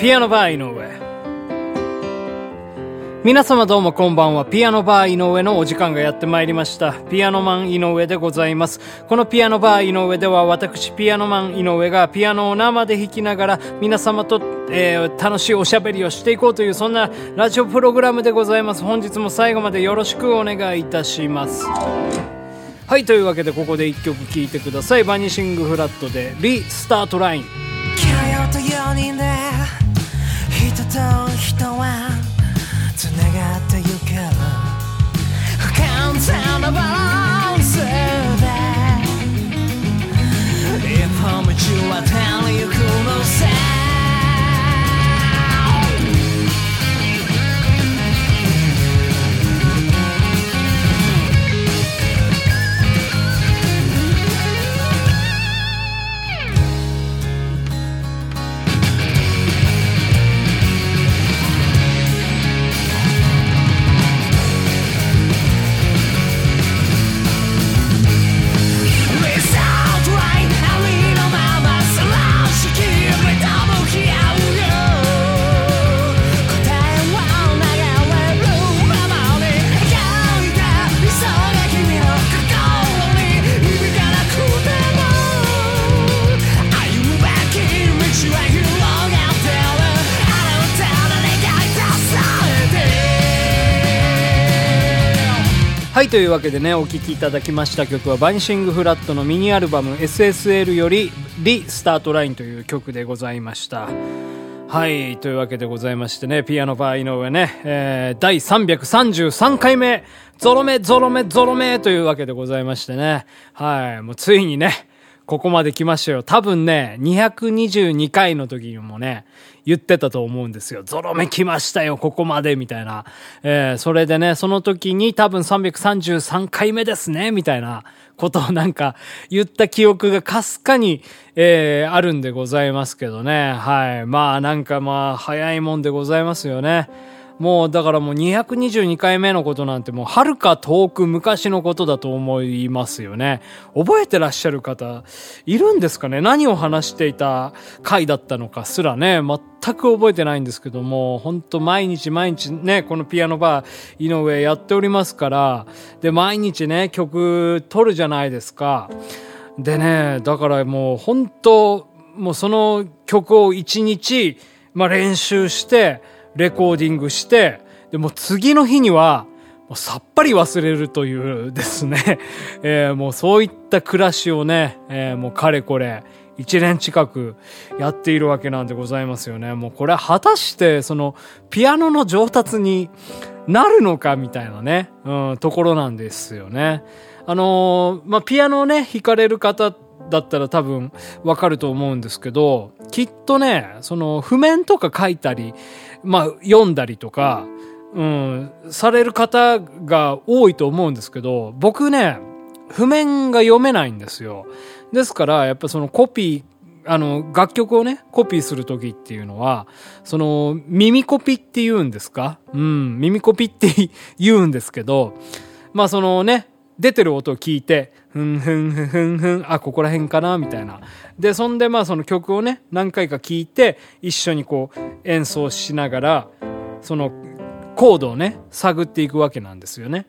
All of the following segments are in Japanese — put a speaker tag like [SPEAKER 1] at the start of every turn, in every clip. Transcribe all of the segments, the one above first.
[SPEAKER 1] ピアノバー井上。皆様どうもこんばんは。ピアノバー井上のお時間がやってまいりました。ピアノマン井上でございます。このピアノバー井上では私ピアノマン井上がピアノを生で弾きながら皆様と、えー楽しいおしゃべりをしていこうというそんなラジオプログラムでございます。本日も最後までよろしくお願いいたします。はい、というわけでここで一曲聴いてください。バニシングフラットでリスタートライン。
[SPEAKER 2] 君と4人でと人はつながってゆく不完全なバランスで。一本道は手に行くのさはい、
[SPEAKER 1] というわけでね、お聴きいただきました曲は、バニシングフラットのミニアルバム SSL より、リスタートラインという曲でございました。はい、というわけでございましてね、ピアノバー井上ね、えー、第333回目、ゾロ目、ゾロ目、ゾロ目というわけでございましてね、はい、もうついにね、ここまで来ましたよ。多分ね、222回の時にもね、言ってたと思うんですよ。ゾロ目来ましたよ、ここまで、みたいな。えー、それでね、その時に多分333回目ですね、みたいなことをなんか言った記憶がかすかに、えー、あるんでございますけどね。はい。まあなんかまあ、早いもんでございますよね。もうだからもう222回目のことなんてもう遥か遠く昔のことだと思いますよね。覚えてらっしゃる方いるんですかね？何を話していた回だったのかすらね、全く覚えてないんですけども、本当毎日毎日ね、このピアノバー井上やっておりますから、で、毎日ね、曲撮るじゃないですか。でね、だからもう本当もうその曲を一日、まあ練習して、レコーディングして、でも次の日には、さっぱり忘れるというですね、えーもうそういった暮らしをね、えーもうかれこれ、一年近くやっているわけなんでございますよね。もうこれ果たして、その、ピアノの上達になるのかみたいなね、うん、ところなんですよね。あのーまあ、ピアノをね、弾かれる方だったら多分わかると思うんですけど、きっとね、その譜面とか書いたり、まあ読んだりとか、うん、される方が多いと思うんですけど、僕ね、譜面が読めないんですよ。ですから、やっぱそのコピー、あの、楽曲をね、コピーするときっていうのは、その、耳コピって言うんですか？うん、耳コピって 言うんですけど、まあそのね、出てる音を聞いて、ふんふんふんふんふん、あ、ここら辺かなみたいな。で、そんでまあその曲をね、何回か聞いて、一緒にこう演奏しながら、そのコードをね、探っていくわけなんですよね。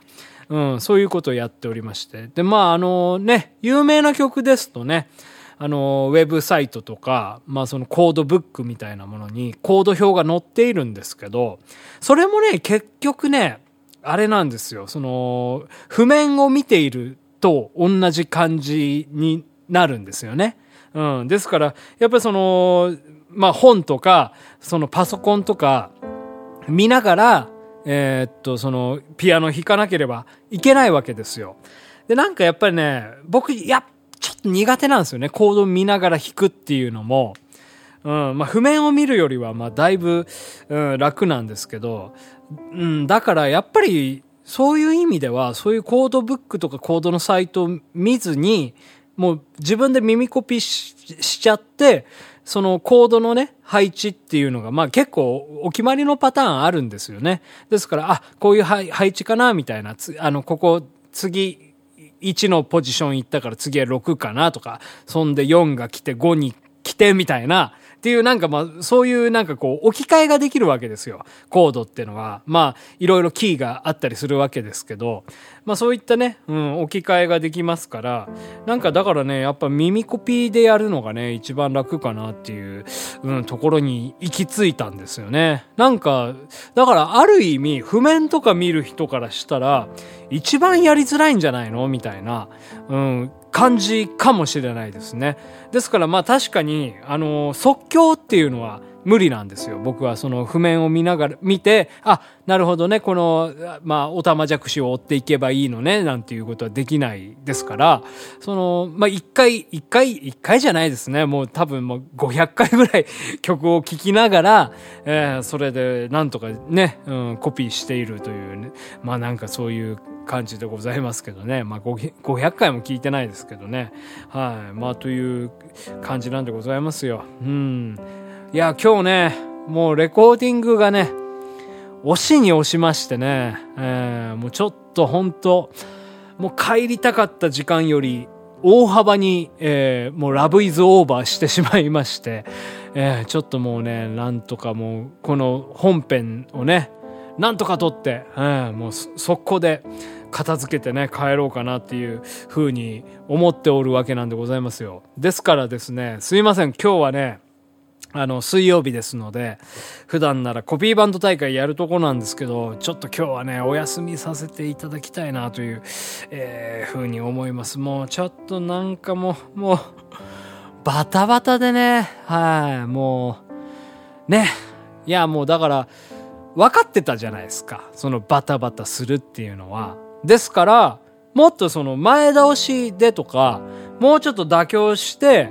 [SPEAKER 1] うん、そういうことをやっておりまして。で、まああのね、有名な曲ですとね、あの、ウェブサイトとか、まあそのコードブックみたいなものにコード表が載っているんですけど、それもね、結局ね、あれなんですよ。その、譜面を見ていると同じ感じになるんですよね。うん。ですから、やっぱりその、まあ本とか、そのパソコンとか見ながら、えーっと、その、ピアノ弾かなければいけないわけですよ。で、なんかやっぱりね、僕、や、ちょっと苦手なんですよね。コード見ながら弾くっていうのも。うん、まあ、譜面を見るよりは、まあ、だいぶ、うん、楽なんですけど、うん、だから、やっぱり、そういう意味では、そういうコードブックとかコードのサイトを見ずに、もう自分で耳コピししちゃって、そのコードのね、配置っていうのが、まあ結構お決まりのパターンあるんですよね。ですから、あ、こういう配配置かな、みたいな、つあの、ここ、次、1のポジション行ったから次は6かなとか、そんで4が来て5に来てみたいなっていうなんかまあ、そういうなんかこう、置き換えができるわけですよ。コードっていうのは。まあ、いろいろキーがあったりするわけですけど、まあそういったね、うん、置き換えができますから、なんかだからね、やっぱ耳コピーでやるのがね、一番楽かなっていう、うん、ところに行き着いたんですよね。なんか、だからある意味、譜面とか見る人からしたら、一番やりづらいんじゃないの？みたいな、うん、感じかもしれないですね。ですからまあ確かに、あの、即興っていうのは無理なんですよ。僕はその譜面を見ながら、見て、あ、なるほどね、この、まあ、おたまじゃくしを追っていけばいいのね、なんていうことはできないですから、その、まあ、一回、一回、一回じゃないですね。もう多分もう500回ぐらい 曲を聴きながら、えーそれでなんとかね、うん、コピーしているというね、まあなんかそういう感じでございますけどね。まあ500回も聞いてないですけどね。はい。まあという感じなんでございますよ。うん。いや、今日ね、もうレコーディングがね、押しに押しましてね、えーもうちょっと本当もう帰りたかった時間より大幅に、えーもうラブイズオーバーしてしまいまして、えーちょっともうね、なんとかもうこの本編をね、なんとか撮って、えーもうそ速攻で片付けてね、帰ろうかなっていう風に思っておるわけなんでございますよ。ですからですね、すいません、今日はね、あの、水曜日ですので、普段ならコピーバンド大会やるとこなんですけど、ちょっと今日はね、お休みさせていただきたいなという、えー、ふうに思います。もうちょっとなんかもう、もう、バタバタでね、はい、もう、ね、いやもうだから、分かってたじゃないですか。そのバタバタするっていうのは。ですから、もっとその前倒しでとか、もうちょっと妥協して、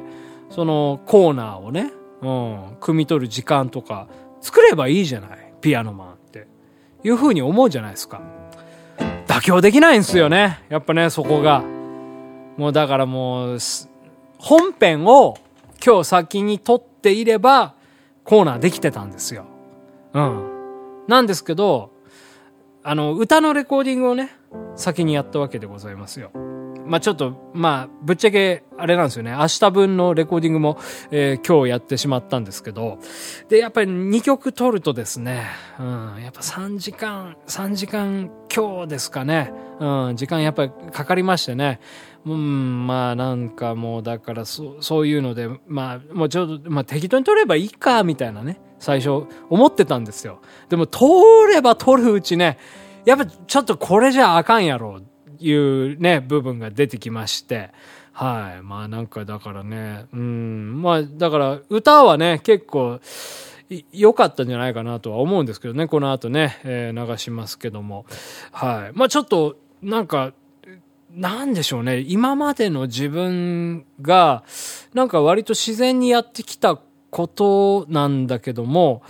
[SPEAKER 1] そのコーナーをね、うん、汲み取る時間とか作ればいいじゃない。ピアノマンって。いうふうに思うじゃないですか。妥協できないんですよね。やっぱね、そこが。もうだからもう、本編を今日先に撮っていればコーナーできてたんですよ。うん。なんですけど、あの、歌のレコーディングをね、先にやったわけでございますよ。まあちょっと、まあ、ぶっちゃけ、あれなんですよね。明日分のレコーディングも、えー今日やってしまったんですけど、で、やっぱり2曲撮るとですね、うん、やっぱ3時間、3時間今日ですかね、うん、時間やっぱりかかりましてね、うん、まあなんかもうだからそそういうので、まあもうちょっと、まあ適当に撮ればいいか、みたいなね、最初思ってたんですよ。でも撮れば撮るうちね、やっぱちょっとこれじゃあかんやろ、いうね、部分が出てきまして、はい。まあなんかだからね、うん、まあだから歌はね、結構、良かったんじゃないかなとは思うんですけどね、この後ね、えー流しますけども。はい。まあちょっと、なんか、なんでしょうね。今までの自分が、なんか割と自然にやってきたことなんだけども、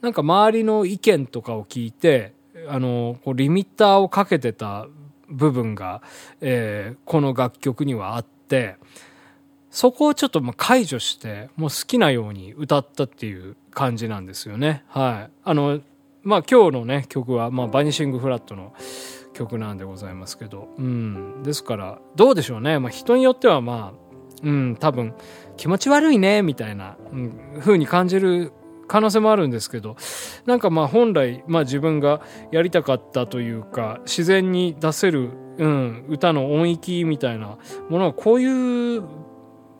[SPEAKER 1] なんか周りの意見とかを聞いて、あの、こうリミッターをかけてた部分が、えーこの楽曲にはあって、そこをちょっとまあ解除して、もう好きなように歌ったっていう感じなんですよね。はい。あの、まあ今日のね、曲は、まあバニシングフラットの曲なんでございますけど、うん。ですから、どうでしょうね。まあ人によってはまあ、うん、多分、気持ち悪いね、みたいな、うん、風に感じる可能性もあるんですけど、なんかまあ本来、まあ自分がやりたかったというか、自然に出せる、うん、歌の音域みたいなものはこういう、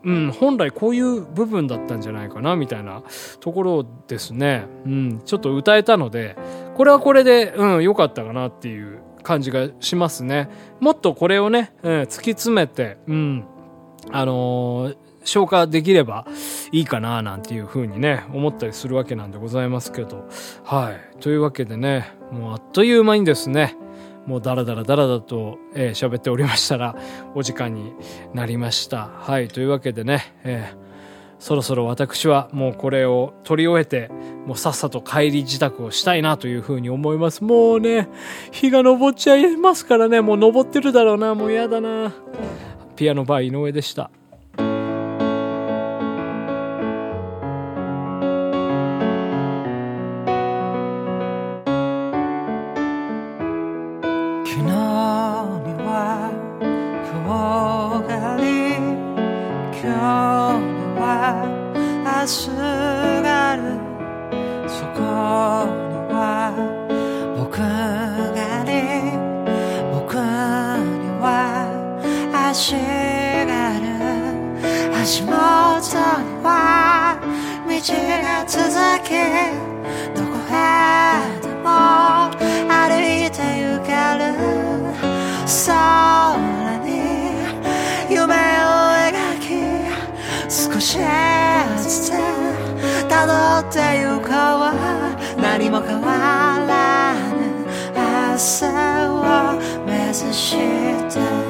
[SPEAKER 1] うん、本来こういう部分だったんじゃないかな、みたいなところですね。うん、ちょっと歌えたので、これはこれで、うん、良かったかなっていう感じがしますね。もっとこれをね、うん、突き詰めて、うん、あのー消化できればいいかななんていうふうにね、思ったりするわけなんでございますけど。はい。というわけでね、もうあっという間にですね、もうダラダラダラダラと喋、えーっておりましたら、お時間になりました。はい。というわけでね、えーそろそろ私はもうこれを取り終えて、もうさっさと帰り自宅をしたいなというふうに思います。もうね、日が昇っちゃいますからね、もう昇ってるだろうな、もうやだな。ピアノバー井上でした。
[SPEAKER 2] すがる。そこには僕がね僕には足がある。足元には道が続きどこへでも歩いて行ける。空に夢を描き少し辿って行こう何も変わらぬ朝を目指して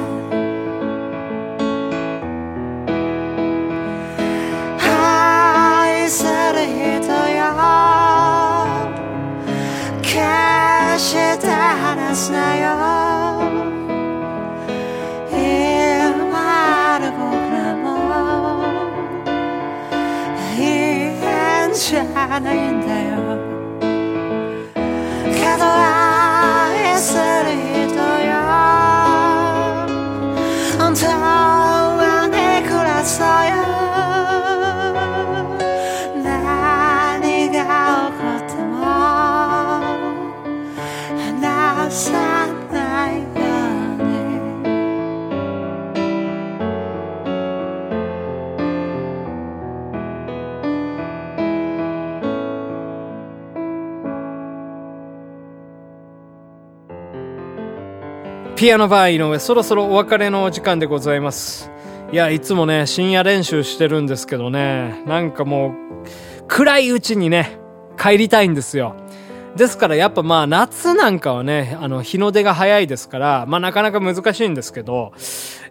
[SPEAKER 2] じ
[SPEAKER 1] ピアノバー井上、そろそろお別れのお時間でございます。いや、いつもね、深夜練習してるんですけどね、なんかもう、暗いうちにね、帰りたいんですよ。ですからやっぱまあ夏なんかはね、あの日の出が早いですから、まあなかなか難しいんですけど、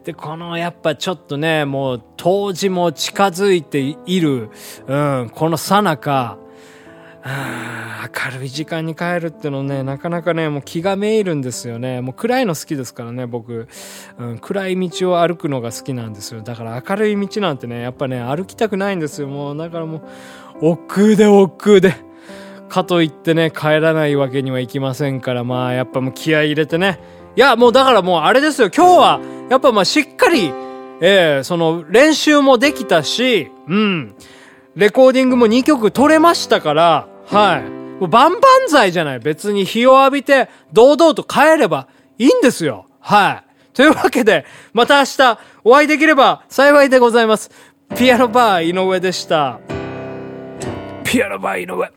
[SPEAKER 1] で、このやっぱちょっとね、もう当時も近づいている、うん、このさなか、あ明るい時間に帰るってのね、なかなかね、もう気がめいるんですよね。もう暗いの好きですからね、僕。うん、暗い道を歩くのが好きなんですよ。だから明るい道なんてね、やっぱね、歩きたくないんですよ。もう、だからもう、億劫で億劫で。かといってね、帰らないわけにはいきませんから、まあ、やっぱもう気合入れてね。いや、もうだからもうあれですよ、今日は、やっぱまあしっかり、ええその練習もできたし、うん。レコーディングも2曲取れましたから、はい。もう万々歳じゃない。別に日を浴びて、堂々と帰ればいいんですよ。はい。というわけで、また明日お会いできれば幸いでございます。ピアノバー井上でした。ピアノバー井上。